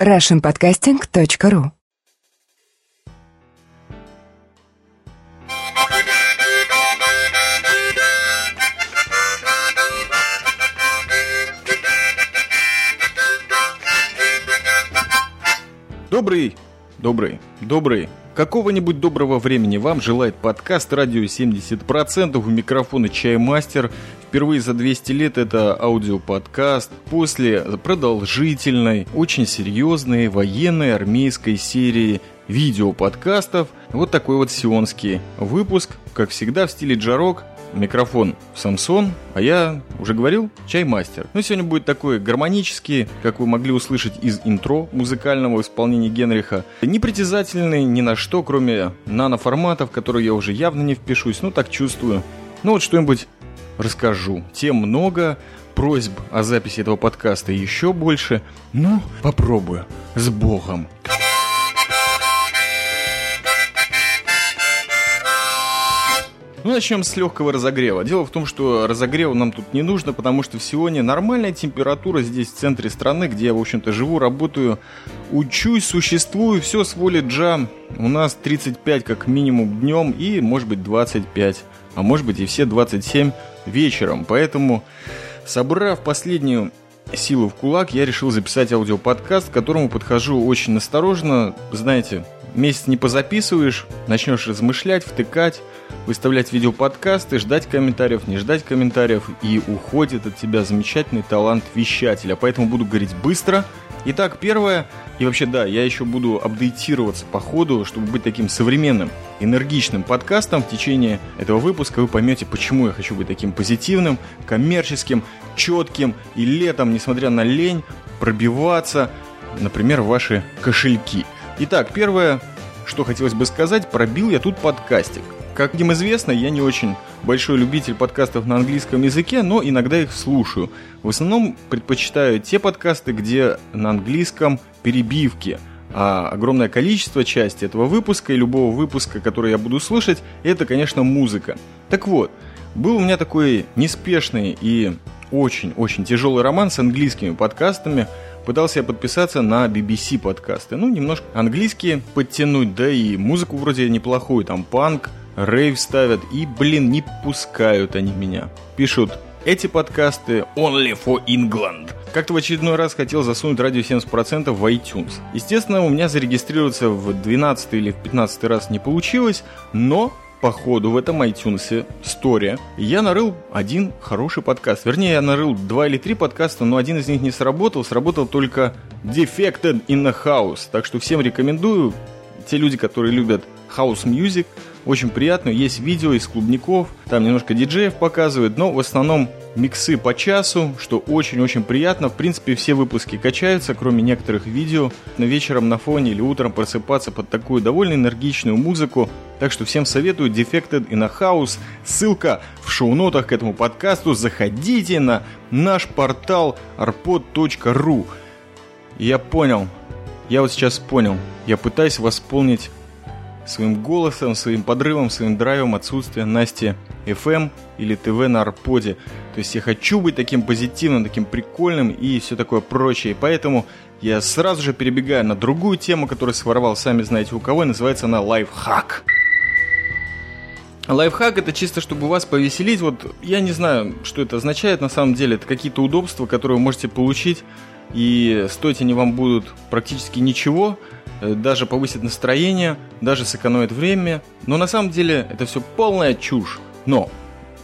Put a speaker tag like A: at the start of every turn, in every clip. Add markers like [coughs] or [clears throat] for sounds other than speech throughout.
A: russianpodcasting.ru
B: Добрый, добрый, добрый. Какого-нибудь доброго времени вам желает подкаст «Радио 70%» у микрофона «Чаймастер». Впервые за 200 лет это аудиоподкаст после продолжительной, очень серьезной военной армейской серии видеоподкастов. Вот такой вот сионский выпуск, как всегда в стиле джарок, микрофон Самсон, а я уже говорил, чаймастер. Ну, сегодня будет такой гармонический, как вы могли услышать из интро музыкального исполнения Генриха. Непритязательный ни на что, кроме наноформатов, которые я уже явно не впишусь, ну так чувствую. Ну вот что-нибудь расскажу. Тем много, просьб о записи этого подкаста еще больше. Ну, попробую. С Богом. Ну, начнем с легкого разогрева. Дело в том, что разогрева нам тут не нужно, потому что Сионе нормальная температура здесь, в центре страны, где я, в общем-то, живу, работаю, учусь, существую, все с воли Джа. У нас 35 как минимум днем и, может быть, 25, а может быть и все 27 вечером. Поэтому, собрав последнюю силу в кулак, я решил записать аудиоподкаст, к которому подхожу очень осторожно. Знаете, месяц не позаписываешь, начнешь размышлять, втыкать, выставлять видеоподкасты, ждать комментариев, не ждать комментариев, и уходит от тебя замечательный талант вещателя. Поэтому буду говорить быстро. Итак, первое, и вообще да, я еще буду апдейтироваться по ходу, чтобы быть таким современным, энергичным подкастом в течение этого выпуска. Вы поймете, почему я хочу быть таким позитивным, коммерческим, четким и летом, несмотря на лень, пробиваться, например, ваши кошельки. Итак, первое, что хотелось бы сказать, пробил я тут подкастик. Как им известно, я не очень большой любитель подкастов на английском языке, но иногда их слушаю. В основном предпочитаю те подкасты, где на английском перебивки. А огромное количество части этого выпуска и любого выпуска, который я буду слушать, это, конечно, музыка. Так вот, был у меня такой неспешный и очень-очень тяжелый роман с английскими подкастами – пытался я подписаться на BBC подкасты. Ну, немножко английские подтянуть, да и музыку вроде неплохую, там панк, рейв ставят, и, блин, не пускают они меня. Пишут, эти подкасты only for England. Как-то в очередной раз хотел засунуть радио 70% в iTunes. Естественно, у меня зарегистрироваться в 12 или в 15 раз не получилось, но по ходу в этом iTunes Story я нарыл один хороший подкаст. Вернее, я нарыл два или три подкаста, но один из них не сработал. Сработал только Defected in the House. Так что всем рекомендую. Те люди, которые любят house music, очень приятно. Есть видео из клубников, там немножко диджеев показывают, но в основном миксы по часу, что очень-очень приятно. В принципе, все выпуски качаются, кроме некоторых видео. На вечером на фоне или утром просыпаться под такую довольно энергичную музыку. Так что всем советую Defected in a House. Ссылка в шоу-нотах к этому подкасту. Заходите на наш портал arpod.ru. Я понял. Я вот сейчас понял. Я пытаюсь восполнить своим голосом, своим подрывом, своим драйвом отсутствие Насти FM или ТВ на Арподе. То есть я хочу быть таким позитивным, таким прикольным и все такое прочее. И поэтому я сразу же перебегаю на другую тему, которую своровал, сами знаете у кого, и называется она лайфхак. Лайфхак это чисто, чтобы вас повеселить. Вот я не знаю, что это означает на самом деле. Это какие-то удобства, которые вы можете получить, и стоить они вам будут практически ничего – Э, даже повысит настроение, даже сэкономит время. Но на самом деле это все полная чушь. Но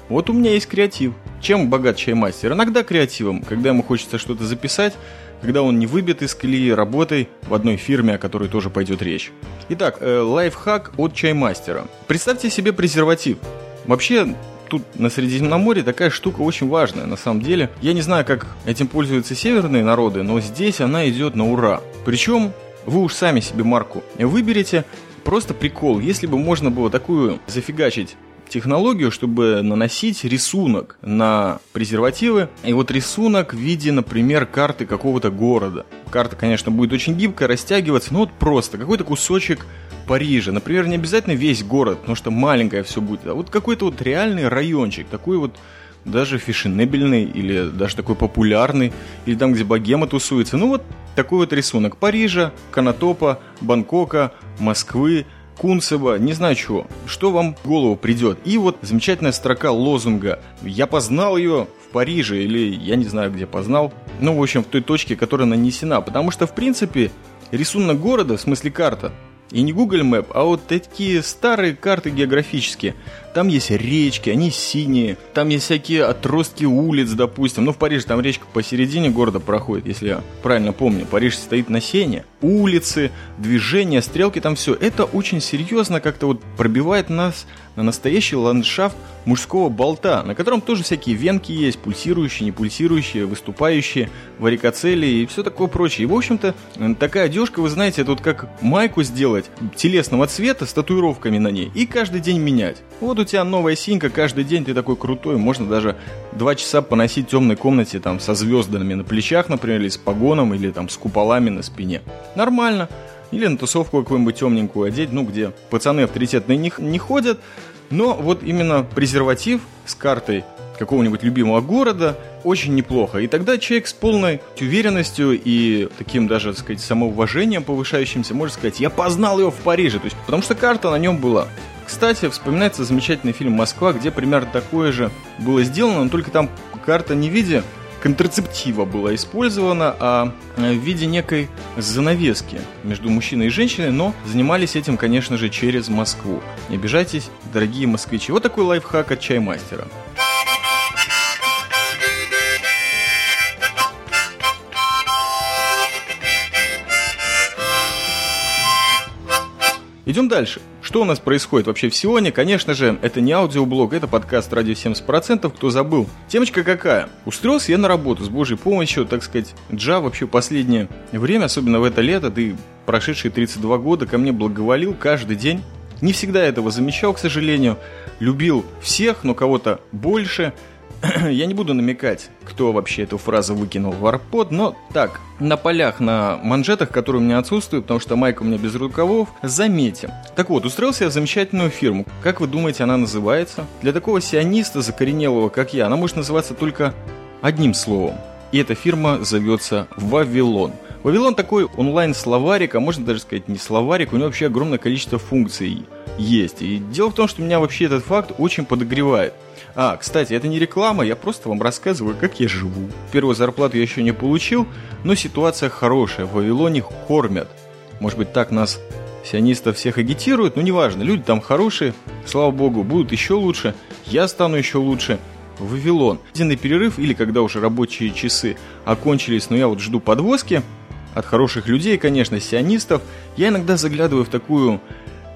B: вот у меня есть креатив. Чем богат чаймастер? Иногда креативом, когда ему хочется что-то записать, когда он не выбит из колеи работой в одной фирме, о которой тоже пойдет речь. Итак, э, лайфхак от чаймастера. Представьте себе презерватив. Вообще, тут на Средиземноморье такая штука очень важная, на самом деле. Я не знаю, как этим пользуются северные народы, но здесь она идет на ура. Причем вы уж сами себе марку выберете. Просто прикол, если бы можно было такую зафигачить технологию, чтобы наносить рисунок на презервативы. И вот рисунок в виде, например, карты какого-то города. Карта, конечно, будет очень гибкая, растягиваться, но вот просто какой-то кусочек Парижа. Например, не обязательно весь город, потому что маленькое все будет, а вот какой-то вот реальный райончик, такой вот даже фешенебельный или даже такой популярный, или там, где богема тусуется. Ну вот такой вот рисунок Парижа, Канатопа, Бангкока, Москвы, Кунцева, не знаю чего, что вам в голову придет. И вот замечательная строка лозунга «Я познал ее в Париже» или я не знаю, где познал. Ну, в общем, в той точке, которая нанесена. Потому что, в принципе, рисунок города, в смысле карта, и не Google Map, а вот такие старые карты географические. Там есть речки, они синие. Там есть всякие отростки улиц, допустим. Ну, в Париже там речка посередине города проходит, если я правильно помню. Париж стоит на сене. Улицы, движения, стрелки, там все. Это очень серьезно как-то вот пробивает нас на настоящий ландшафт мужского болта, на котором тоже всякие венки есть, пульсирующие, не пульсирующие, выступающие, варикоцели и все такое прочее. И, в общем-то, такая одежка, вы знаете, это вот как майку сделать телесного цвета с татуировками на ней и каждый день менять. Вот у тебя новая синька, каждый день ты такой крутой, можно даже два часа поносить в темной комнате там со звездами на плечах, например, или с погоном, или там с куполами на спине. Нормально. Или на тусовку какую-нибудь темненькую одеть, ну, где пацаны авторитетные не, не ходят, но вот именно презерватив с картой какого-нибудь любимого города очень неплохо. И тогда человек с полной уверенностью и таким даже, так сказать, самоуважением повышающимся может сказать, я познал его в Париже. То есть, потому что карта на нем была. Кстати, вспоминается замечательный фильм «Москва», где примерно такое же было сделано, но только там карта не в виде контрацептива была использована, а э, в виде некой занавески между мужчиной и женщиной, но занимались этим, конечно же, через Москву. Не обижайтесь, дорогие москвичи. Вот такой лайфхак от чаймастера. Идем дальше. Что у нас происходит вообще в Сионе? Конечно же, это не аудиоблог, это подкаст «Радио 70%», кто забыл. Темочка какая? Устроился я на работу с божьей помощью, так сказать, Джа вообще последнее время, особенно в это лето, ты прошедшие 32 года ко мне благоволил каждый день. Не всегда этого замечал, к сожалению. Любил всех, но кого-то больше – [clears throat] я не буду намекать, кто вообще эту фразу выкинул в арпод, но так, на полях, на манжетах, которые у меня отсутствуют, потому что майка у меня без рукавов, заметим. Так вот, устроился я в замечательную фирму. Как вы думаете, она называется? Для такого сиониста закоренелого, как я, она может называться только одним словом. И эта фирма зовется «Вавилон». Вавилон такой онлайн-словарик, а можно даже сказать не словарик, у него вообще огромное количество функций есть. И дело в том, что меня вообще этот факт очень подогревает. А, кстати, это не реклама, я просто вам рассказываю, как я живу. Первую зарплату я еще не получил, но ситуация хорошая, в Вавилоне кормят. Может быть, так нас сионистов всех агитируют, но неважно, люди там хорошие, слава богу, будут еще лучше, я стану еще лучше. Вавилон. Единый перерыв или когда уже рабочие часы окончились, но я вот жду подвозки от хороших людей, конечно, сионистов, я иногда заглядываю в такую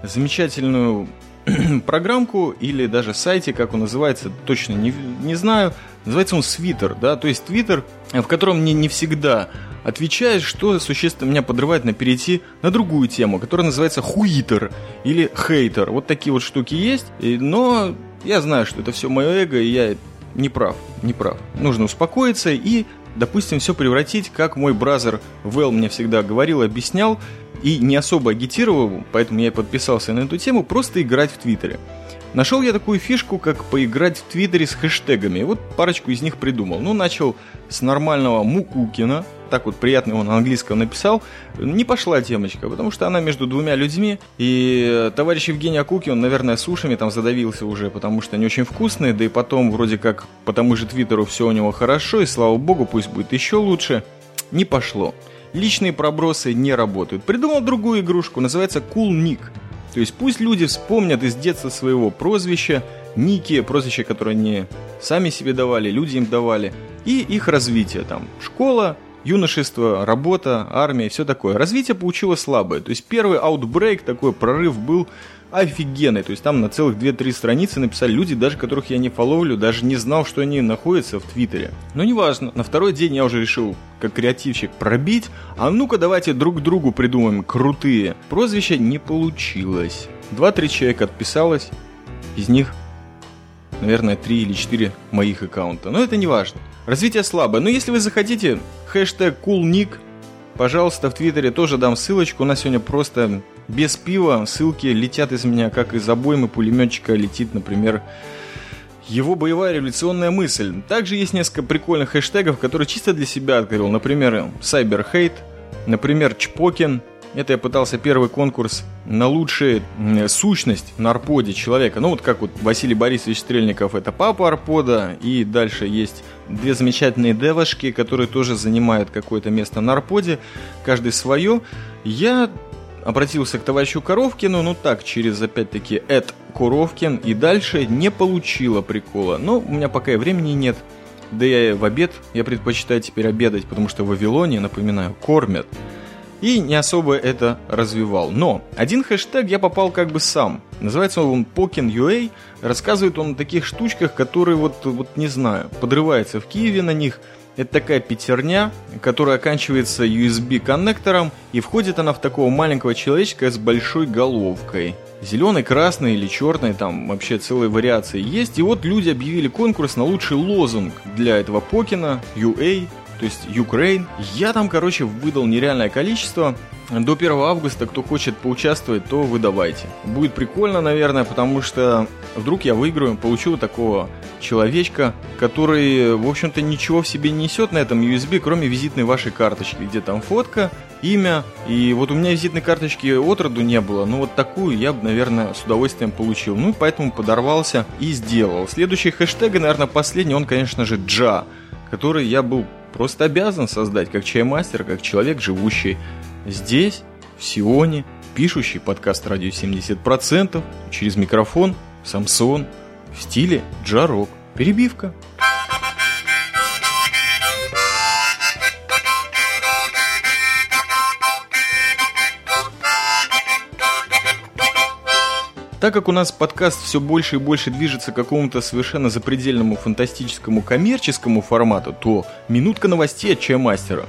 B: замечательную [clears throat] программку или даже сайте, как он называется, точно не, не знаю. Называется он Свитер, да, то есть Твиттер, в котором мне не всегда отвечает, что существенно меня подрывает на перейти на другую тему, которая называется хуитер или хейтер. Вот такие вот штуки есть, но я знаю, что это все мое эго, и я не прав, не прав. Нужно успокоиться и, допустим, все превратить, как мой бразер Вэл мне всегда говорил, объяснял, и не особо агитировал, поэтому я подписался на эту тему, просто играть в Твиттере. Нашел я такую фишку, как поиграть в Твиттере с хэштегами. Вот парочку из них придумал. Ну, начал с нормального Мукукина, так вот приятно он на английском написал. Не пошла темочка, потому что она между двумя людьми. И товарищ Евгений Акуки, он, наверное, сушами там задавился уже, потому что они очень вкусные. Да и потом, вроде как, по тому же Твиттеру все у него хорошо, и слава богу, пусть будет еще лучше. Не пошло личные пробросы не работают. Придумал другую игрушку, называется Cool Nick. То есть пусть люди вспомнят из детства своего прозвища, ники, прозвища, которые они сами себе давали, люди им давали, и их развитие. Там школа, юношество, работа, армия, все такое. Развитие получилось слабое. То есть первый аутбрейк, такой прорыв был офигенный. То есть там на целых 2-3 страницы написали люди, даже которых я не фоловлю, даже не знал, что они находятся в Твиттере. Но неважно, на второй день я уже решил, как креативщик, пробить. А ну-ка давайте друг другу придумаем крутые. Прозвища не получилось. Два-три человека отписалось, из них, наверное, три или четыре моих аккаунта. Но это не важно. Развитие слабое. Но если вы захотите, хэштег coolnick, пожалуйста, в Твиттере тоже дам ссылочку. У нас сегодня просто без пива ссылки летят из меня, как из обоймы пулеметчика летит, например, его боевая революционная мысль. Также есть несколько прикольных хэштегов, которые чисто для себя открыл. Например, Cyberhate, например, Чпокин. Это я пытался первый конкурс на лучшую сущность на арподе человека. Ну вот как вот Василий Борисович Стрельников это папа арпода. И дальше есть две замечательные девушки, которые тоже занимают какое-то место на арподе. Каждый свое. Я обратился к товарищу Коровкину, ну так, через, опять-таки, Эд Коровкин, и дальше не получила прикола. Но у меня пока и времени нет. Да я в обед, я предпочитаю теперь обедать, потому что в Вавилоне, напоминаю, кормят. И не особо это развивал. Но один хэштег я попал как бы сам. Называется он Pokin.ua. Рассказывает он о таких штучках, которые вот, вот не знаю, подрывается в Киеве на них – это такая пятерня, которая оканчивается USB-коннектором, и входит она в такого маленького человечка с большой головкой. Зеленый, красный или черный, там вообще целые вариации есть. И вот люди объявили конкурс на лучший лозунг для этого покина, UA, то есть Ukraine. Я там, короче, выдал нереальное количество. До 1 августа, кто хочет поучаствовать, то выдавайте. Будет прикольно, наверное, потому что вдруг я выиграю, получу такого человечка, который, в общем-то, ничего в себе не несет на этом USB, кроме визитной вашей карточки, где там фотка, имя. И вот у меня визитной карточки от роду не было, но вот такую я бы, наверное, с удовольствием получил. Ну, поэтому подорвался и сделал. Следующий хэштег, наверное, последний, он, конечно же, Джа, который я был просто обязан создать как чаймастер, как человек, живущий здесь, в Сионе, пишущий подкаст «Радио 70%» через микрофон Самсон в стиле джарок. Перебивка. Так как у нас подкаст все больше и больше движется к какому-то совершенно запредельному фантастическому коммерческому формату, то минутка новостей от чаймастера.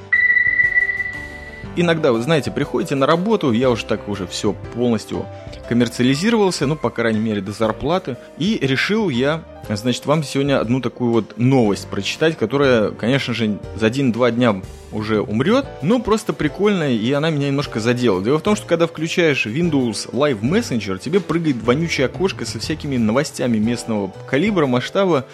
B: Иногда, вы знаете, приходите на работу, я уже так уже все полностью коммерциализировался, ну, по крайней мере, до зарплаты, и решил я Значит, вам сегодня одну такую вот новость прочитать, которая, конечно же, за один-два дня уже умрет, но просто прикольная, и она меня немножко задела. Дело в том, что когда включаешь Windows Live Messenger, тебе прыгает вонючее окошко со всякими новостями местного калибра, масштаба,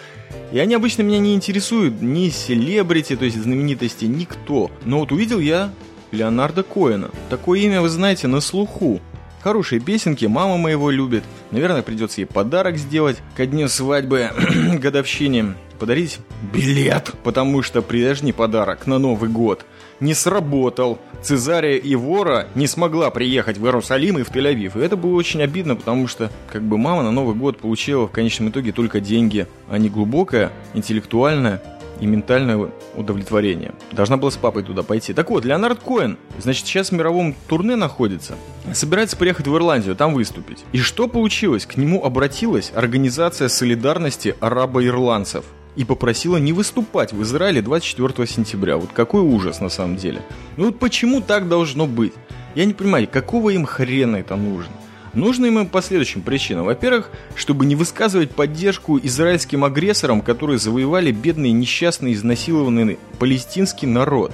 B: и они обычно меня не интересуют, ни селебрити, то есть знаменитости, никто. Но вот увидел я Леонарда Коэна. Такое имя, вы знаете, на слуху. Хорошие песенки, мама моего любит. Наверное, придется ей подарок сделать ко дню свадьбы, [clears throat] годовщине. Подарить билет, потому что прежний подарок на Новый год не сработал. Цезария Ивора не смогла приехать в Иерусалим и в Тель-Авив. И это было очень обидно, потому что как бы мама на Новый год получила в конечном итоге только деньги, а не глубокое, интеллектуальное и ментальное удовлетворение. Должна была с папой туда пойти. Так вот, Леонард Коэн, значит, сейчас в мировом турне находится. Собирается приехать в Ирландию, там выступить. И что получилось? К нему обратилась Организация солидарности арабо-ирландцев и попросила не выступать в Израиле 24 сентября. Вот какой ужас на самом деле. Ну вот почему так должно быть? Я не понимаю, какого им хрена это нужно? Нужно им по следующим причинам. Во-первых, чтобы не высказывать поддержку израильским агрессорам, которые завоевали бедный, несчастный, изнасилованный палестинский народ.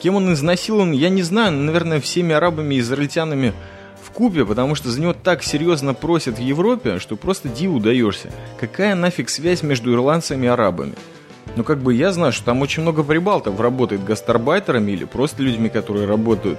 B: Кем он изнасилован, я не знаю, наверное, всеми арабами и израильтянами в купе, потому что за него так серьезно просят в Европе, что просто диву даешься. Какая нафиг связь между ирландцами и арабами? Ну, как бы я знаю, что там очень много прибалтов работает гастарбайтерами или просто людьми, которые работают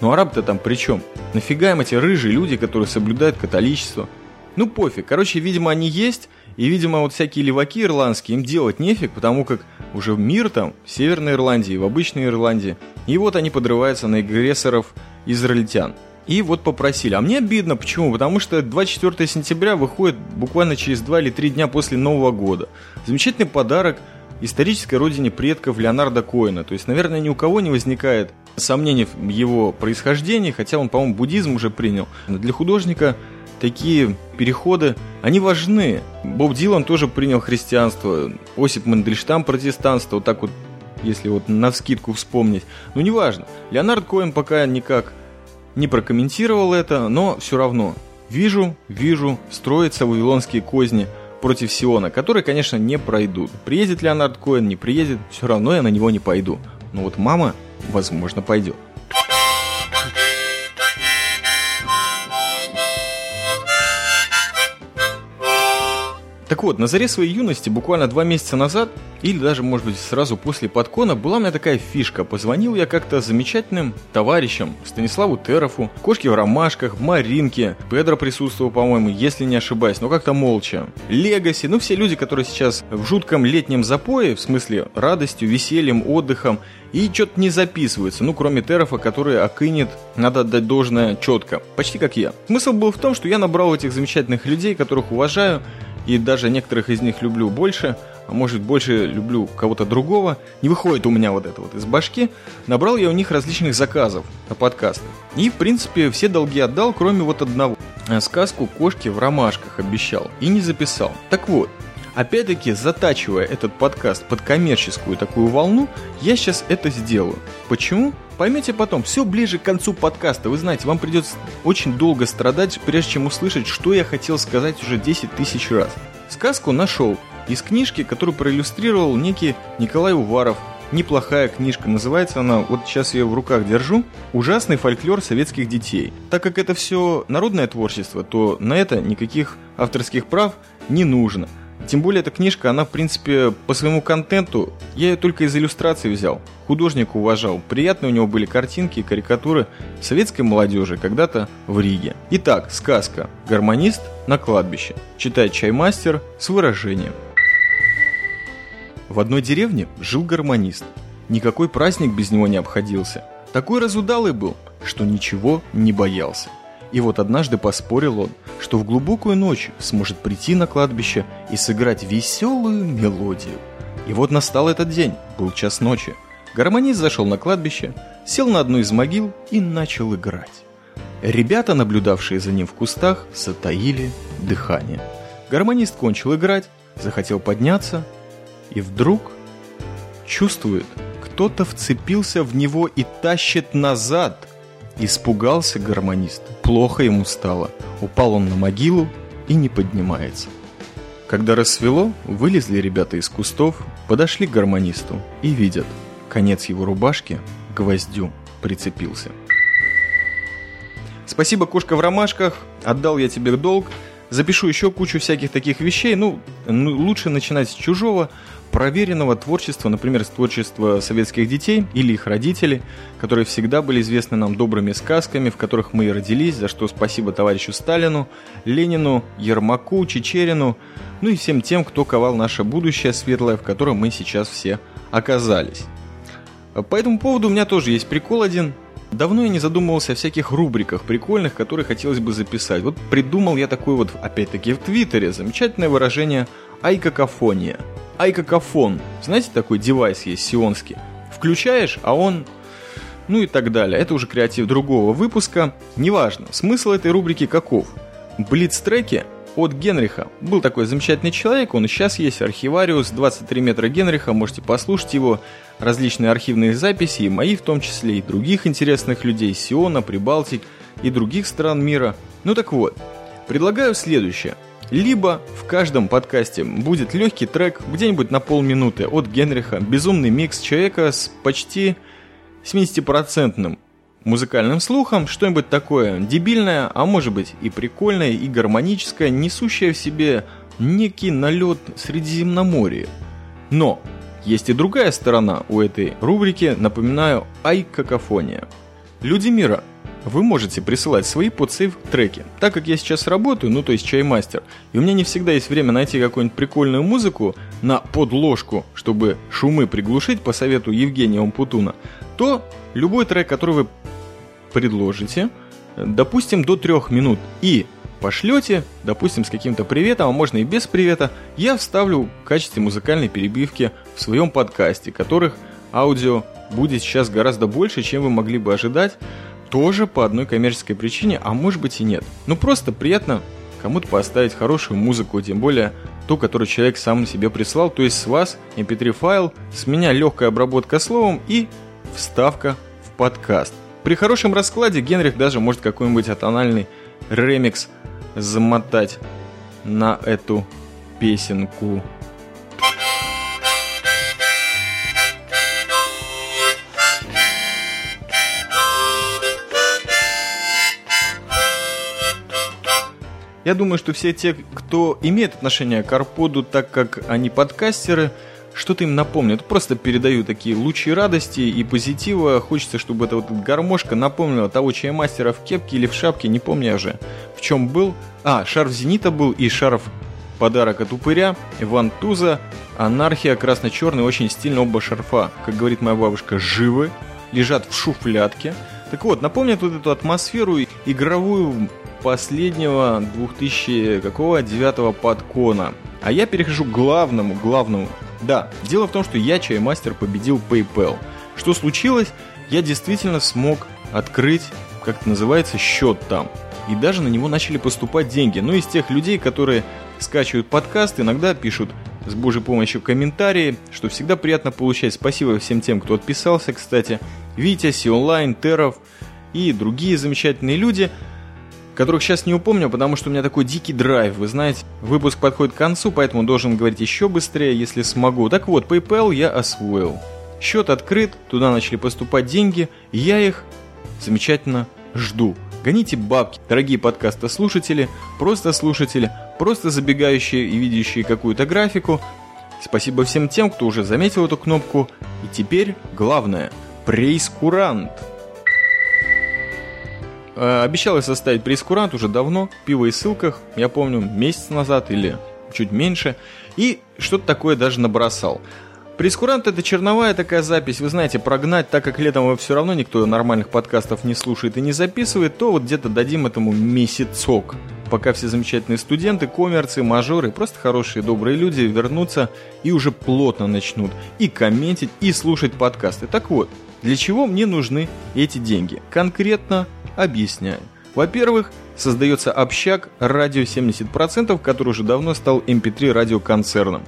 B: ну араб-то там при чем? Нафига им эти рыжие люди, которые соблюдают католичество? Ну пофиг. Короче, видимо, они есть, и, видимо, вот всякие леваки ирландские им делать нефиг, потому как уже мир там, в Северной Ирландии, в обычной Ирландии. И вот они подрываются на агрессоров израильтян. И вот попросили. А мне обидно, почему? Потому что 24 сентября выходит буквально через 2 или 3 дня после Нового года. Замечательный подарок исторической родине предков Леонарда Коина. То есть, наверное, ни у кого не возникает сомнений в его происхождении, хотя он, по-моему, буддизм уже принял. Но для художника такие переходы, они важны. Боб Дилан тоже принял христианство, Осип Мандельштам протестанство, вот так вот, если вот на вскидку вспомнить. Ну, неважно. Леонард Коэн пока никак не прокомментировал это, но все равно. Вижу, вижу, строятся вавилонские козни против Сиона, которые, конечно, не пройдут. Приедет Леонард Коэн, не приедет, все равно я на него не пойду. Но вот мама возможно, пойдет. Так вот, на заре своей юности, буквально два месяца назад, или даже, может быть, сразу после подкона, была у меня такая фишка. Позвонил я как-то замечательным товарищам Станиславу Терафу, Кошке в ромашках, Маринке, Педро присутствовал, по-моему, если не ошибаюсь, но как-то молча. Легаси, ну все люди, которые сейчас в жутком летнем запое, в смысле радостью, весельем, отдыхом, и что-то не записываются, ну кроме Терафа, который окынет, надо отдать должное четко, почти как я. Смысл был в том, что я набрал этих замечательных людей, которых уважаю, и даже некоторых из них люблю больше, а может больше люблю кого-то другого, не выходит у меня вот это вот из башки, набрал я у них различных заказов на подкасты. И, в принципе, все долги отдал, кроме вот одного. Сказку «Кошки в ромашках» обещал и не записал. Так вот, Опять-таки, затачивая этот подкаст под коммерческую такую волну, я сейчас это сделаю. Почему? Поймете потом, все ближе к концу подкаста. Вы знаете, вам придется очень долго страдать, прежде чем услышать, что я хотел сказать уже 10 тысяч раз. Сказку нашел из книжки, которую проиллюстрировал некий Николай Уваров. Неплохая книжка, называется она, вот сейчас я ее в руках держу, «Ужасный фольклор советских детей». Так как это все народное творчество, то на это никаких авторских прав не нужно – тем более эта книжка, она в принципе по своему контенту, я ее только из иллюстраций взял. Художника уважал, приятные у него были картинки и карикатуры советской молодежи когда-то в Риге. Итак, сказка «Гармонист на кладбище». Читает чаймастер с выражением. В одной деревне жил гармонист. Никакой праздник без него не обходился. Такой разудалый был, что ничего не боялся. И вот однажды поспорил он, что в глубокую ночь сможет прийти на кладбище и сыграть веселую мелодию. И вот настал этот день, был час ночи. Гармонист зашел на кладбище, сел на одну из могил и начал играть. Ребята, наблюдавшие за ним в кустах, затаили дыхание. Гармонист кончил играть, захотел подняться, и вдруг чувствует, кто-то вцепился в него и тащит назад – Испугался гармонист, плохо ему стало. Упал он на могилу и не поднимается. Когда рассвело, вылезли ребята из кустов, подошли к гармонисту и видят, конец его рубашки гвоздю прицепился. Спасибо, кошка в ромашках, отдал я тебе долг, запишу еще кучу всяких таких вещей, ну, ну лучше начинать с чужого, проверенного творчества, например, творчества советских детей или их родителей, которые всегда были известны нам добрыми сказками, в которых мы и родились, за что спасибо товарищу Сталину, Ленину, Ермаку, Чечерину, ну и всем тем, кто ковал наше будущее светлое, в котором мы сейчас все оказались. По этому поводу у меня тоже есть прикол один. Давно я не задумывался о всяких рубриках прикольных, которые хотелось бы записать. Вот придумал я такой вот, опять-таки, в Твиттере замечательное выражение «айкакофония» айкакофон. Знаете, такой девайс есть сионский. Включаешь, а он... Ну и так далее. Это уже креатив другого выпуска. Неважно, смысл этой рубрики каков. Блиц-треки от Генриха. Был такой замечательный человек, он и сейчас есть, архивариус, 23 метра Генриха, можете послушать его, различные архивные записи, и мои в том числе, и других интересных людей, Сиона, Прибалтик и других стран мира. Ну так вот, предлагаю следующее. Либо в каждом подкасте будет легкий трек, где-нибудь на полминуты от Генриха, безумный микс человека с почти 70% музыкальным слухом, что-нибудь такое дебильное, а может быть и прикольное, и гармоническое, несущее в себе некий налет Средиземноморья. Но есть и другая сторона у этой рубрики, напоминаю, ай-какофония. Люди мира – вы можете присылать свои подсейв треки. Так как я сейчас работаю, ну то есть чаймастер, и у меня не всегда есть время найти какую-нибудь прикольную музыку на подложку, чтобы шумы приглушить по совету Евгения Умпутуна, то любой трек, который вы предложите, допустим, до трех минут, и пошлете, допустим, с каким-то приветом, а можно и без привета, я вставлю в качестве музыкальной перебивки в своем подкасте, которых аудио будет сейчас гораздо больше, чем вы могли бы ожидать тоже по одной коммерческой причине, а может быть и нет. Ну просто приятно кому-то поставить хорошую музыку, тем более ту, которую человек сам себе прислал, то есть с вас mp3 файл, с меня легкая обработка словом и вставка в подкаст. При хорошем раскладе Генрих даже может какой-нибудь атональный ремикс замотать на эту песенку. Я думаю, что все те, кто имеет отношение к Арподу, так как они подкастеры, что-то им напомнят. Просто передаю такие лучи радости и позитива. Хочется, чтобы эта вот гармошка напомнила того чаймастера в кепке или в шапке, не помню я же, в чем был. А, шарф Зенита был и шарф подарок от упыря, Иван Туза, анархия красно-черный, очень стильно оба шарфа, как говорит моя бабушка, живы, лежат в шуфлятке. Так вот, напомнят вот эту атмосферу игровую последнего 2000 какого 9 подкона. А я перехожу к главному, главному да, дело в том, что я, чаймастер, победил PayPal. Что случилось? Я действительно смог открыть, как это называется, счет там. И даже на него начали поступать деньги. Ну, из тех людей, которые скачивают подкаст, иногда пишут с божьей помощью комментарии, что всегда приятно получать. Спасибо всем тем, кто отписался, кстати. Витя, Сионлайн, Теров и другие замечательные люди – которых сейчас не упомню, потому что у меня такой дикий драйв. Вы знаете, выпуск подходит к концу, поэтому должен говорить еще быстрее, если смогу. Так вот, PayPal я освоил. Счет открыт, туда начали поступать деньги, я их замечательно жду. Гоните бабки, дорогие подкаста-слушатели, просто слушатели, просто забегающие и видящие какую-то графику. Спасибо всем тем, кто уже заметил эту кнопку. И теперь главное – прейскурант. Э, обещал я составить прескурант уже давно, пиво и ссылках, я помню, месяц назад или чуть меньше, и что-то такое даже набросал. Прескурант это черновая такая запись, вы знаете, прогнать, так как летом все равно никто нормальных подкастов не слушает и не записывает, то вот где-то дадим этому месяцок, пока все замечательные студенты, коммерцы, мажоры, просто хорошие, добрые люди вернутся и уже плотно начнут и комментить, и слушать подкасты. Так вот, для чего мне нужны эти деньги? Конкретно Объясняю. Во-первых, создается общак радио 70%, который уже давно стал MP3 радиоконцерном.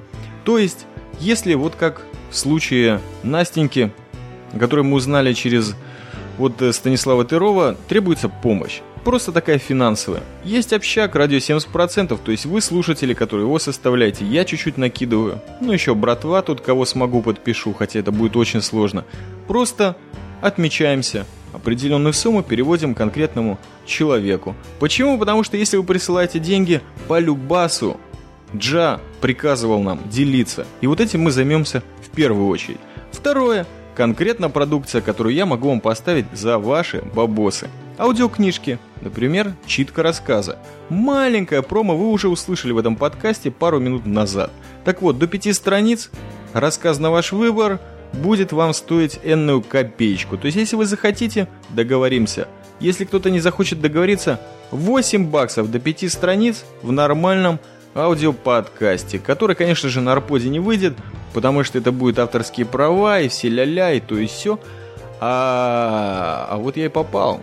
B: То есть, если вот как в случае Настеньки, которую мы узнали через вот э, Станислава Тырова, требуется помощь. Просто такая финансовая. Есть общак, радио 70%, то есть вы слушатели, которые его составляете, я чуть-чуть накидываю. Ну еще братва тут, кого смогу подпишу, хотя это будет очень сложно. Просто отмечаемся, Определенную сумму переводим конкретному человеку. Почему? Потому что если вы присылаете деньги по любасу, Джа приказывал нам делиться. И вот этим мы займемся в первую очередь. Второе. Конкретно продукция, которую я могу вам поставить за ваши бабосы. Аудиокнижки, например, читка рассказа. Маленькая промо вы уже услышали в этом подкасте пару минут назад. Так вот, до пяти страниц, рассказ на ваш выбор – будет вам стоить энную копеечку. То есть, если вы захотите, договоримся. Если кто-то не захочет договориться, 8 баксов до 5 страниц в нормальном аудиоподкасте, который, конечно же, на Арподе не выйдет, потому что это будет авторские права и все ля-ля и то и все. А, а вот я и попал.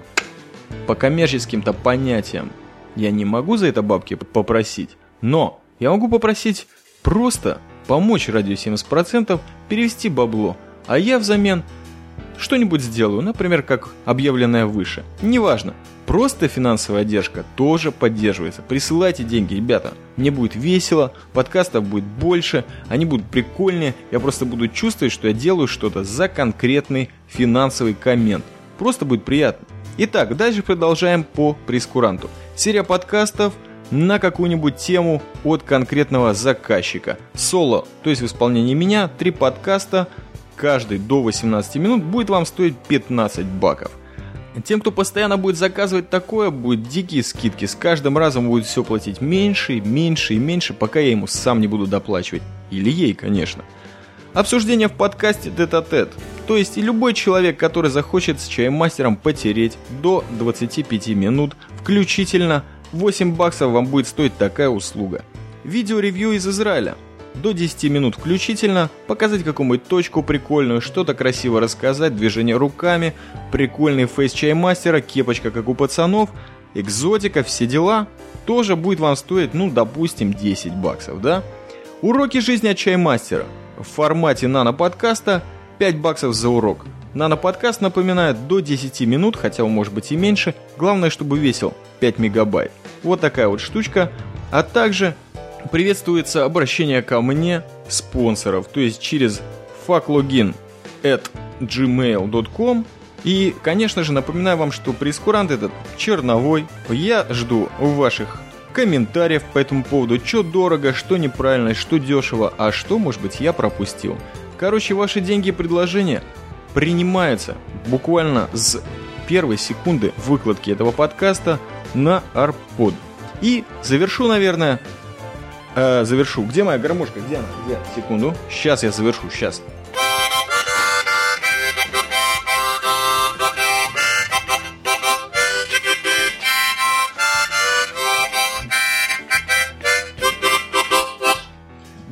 B: По коммерческим-то понятиям я не могу за это бабки попросить, но я могу попросить просто помочь радио 70%, перевести бабло, а я взамен что-нибудь сделаю, например, как объявленное выше. Неважно, просто финансовая одежка тоже поддерживается. Присылайте деньги, ребята. Мне будет весело, подкастов будет больше, они будут прикольнее. Я просто буду чувствовать, что я делаю что-то за конкретный финансовый коммент. Просто будет приятно. Итак, дальше продолжаем по прескуранту. Серия подкастов – на какую-нибудь тему от конкретного заказчика. Соло, то есть в исполнении меня, три подкаста, каждый до 18 минут будет вам стоить 15 баков. Тем, кто постоянно будет заказывать такое, будут дикие скидки. С каждым разом будет все платить меньше, меньше и меньше, пока я ему сам не буду доплачивать. Или ей, конечно. Обсуждение в подкасте тет-а-тет. То есть и любой человек, который захочет с чаймастером потереть до 25 минут, включительно 8 баксов вам будет стоить такая услуга. Видео-ревью из Израиля. До 10 минут включительно, показать какую-нибудь точку прикольную, что-то красиво рассказать, движение руками, прикольный фейс чаймастера, кепочка как у пацанов, экзотика, все дела, тоже будет вам стоить, ну, допустим, 10 баксов, да? Уроки жизни от чаймастера. В формате нано-подкаста 5 баксов за урок. Нано-подкаст напоминает до 10 минут, хотя может быть и меньше. Главное, чтобы весил 5 мегабайт. Вот такая вот штучка. А также приветствуется обращение ко мне спонсоров, то есть через fucklogin at gmail.com и, конечно же, напоминаю вам, что прескурант этот черновой. Я жду ваших комментариев по этому поводу, что дорого, что неправильно, что дешево, а что, может быть, я пропустил. Короче, ваши деньги и предложения принимаются буквально с первой секунды выкладки этого подкаста на Арпод. И завершу, наверное, э, завершу. Где моя гармошка? Где она? Где? Секунду. Сейчас я завершу, сейчас.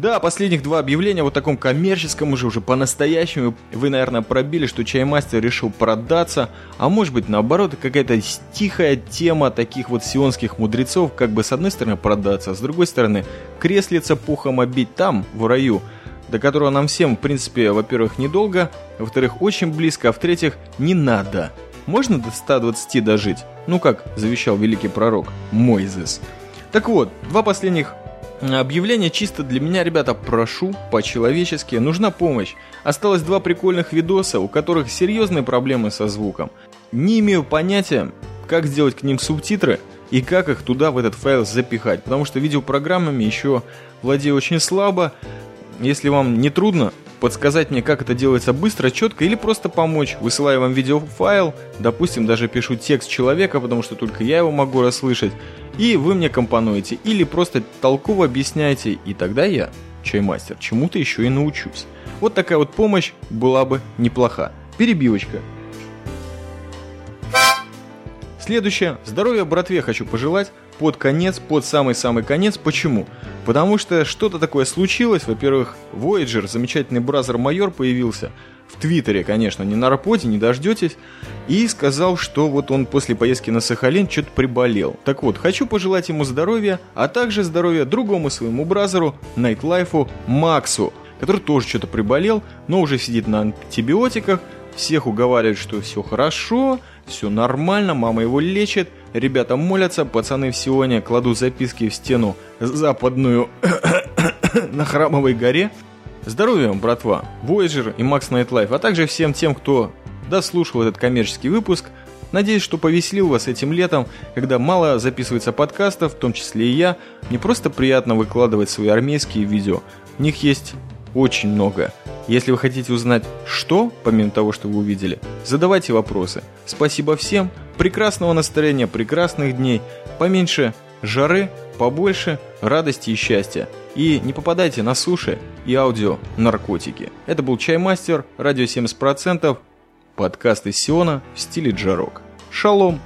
B: Да, последних два объявления вот таком коммерческом уже, уже по-настоящему. Вы, наверное, пробили, что Чаймастер решил продаться, а может быть, наоборот, какая-то тихая тема таких вот сионских мудрецов, как бы с одной стороны продаться, а с другой стороны креслица пухом обить там, в раю, до которого нам всем, в принципе, во-первых, недолго, во-вторых, очень близко, а в-третьих, не надо. Можно до 120 дожить? Ну как завещал великий пророк Мойзес. Так вот, два последних Объявление чисто для меня, ребята, прошу, по-человечески, нужна помощь. Осталось два прикольных видоса, у которых серьезные проблемы со звуком. Не имею понятия, как сделать к ним субтитры и как их туда, в этот файл запихать, потому что видеопрограммами еще владею очень слабо. Если вам не трудно, подсказать мне, как это делается быстро, четко или просто помочь. Высылаю вам видеофайл, допустим, даже пишу текст человека, потому что только я его могу расслышать, и вы мне компонуете, или просто толково объясняете, и тогда я, чаймастер, чему-то еще и научусь. Вот такая вот помощь была бы неплоха. Перебивочка. Следующее. Здоровья братве хочу пожелать под конец, под самый-самый конец. Почему? Потому что что-то такое случилось. Во-первых, Voyager, замечательный бразер-майор появился в Твиттере, конечно, не на работе, не дождетесь, и сказал, что вот он после поездки на Сахалин что-то приболел. Так вот, хочу пожелать ему здоровья, а также здоровья другому своему бразеру, Найтлайфу Максу, который тоже что-то приболел, но уже сидит на антибиотиках, всех уговаривает, что все хорошо, все нормально, мама его лечит, ребята молятся, пацаны в Сионе кладут записки в стену западную [coughs] на Храмовой горе. Здоровья вам, братва, Voyager и Max Nightlife, а также всем тем, кто дослушал этот коммерческий выпуск. Надеюсь, что повеселил вас этим летом, когда мало записывается подкастов, в том числе и я. Мне просто приятно выкладывать свои армейские видео. В них есть очень много. Если вы хотите узнать, что, помимо того, что вы увидели, задавайте вопросы. Спасибо всем, прекрасного настроения, прекрасных дней, поменьше жары, побольше радости и счастья. И не попадайте на суши и аудио наркотики. Это был Чаймастер, радио 70%, подкаст из Сиона в стиле джарок. Шалом!